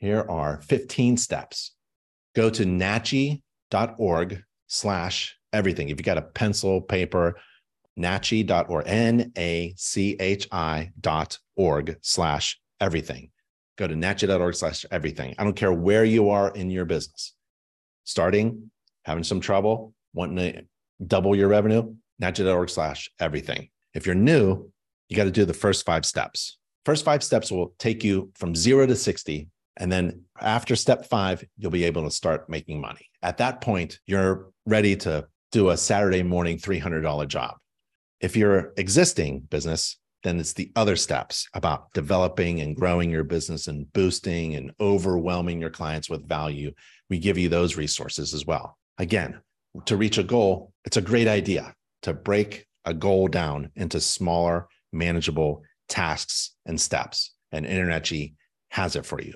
here are 15 steps. Go to nachi.org slash everything. If you got a pencil, paper, nachi.org, N-A-C-H-I dot org slash everything. Go to nachi.org slash everything. I don't care where you are in your business. Starting, having some trouble, wanting to double your revenue, nachi.org slash everything. If you're new, you got to do the first five steps. First five steps will take you from zero to 60. And then after step five, you'll be able to start making money. At that point, you're ready to do a Saturday morning $300 job. If you're existing business, then it's the other steps about developing and growing your business and boosting and overwhelming your clients with value. We give you those resources as well. Again, to reach a goal, it's a great idea to break a goal down into smaller, manageable tasks and steps. And InterNACHI has it for you.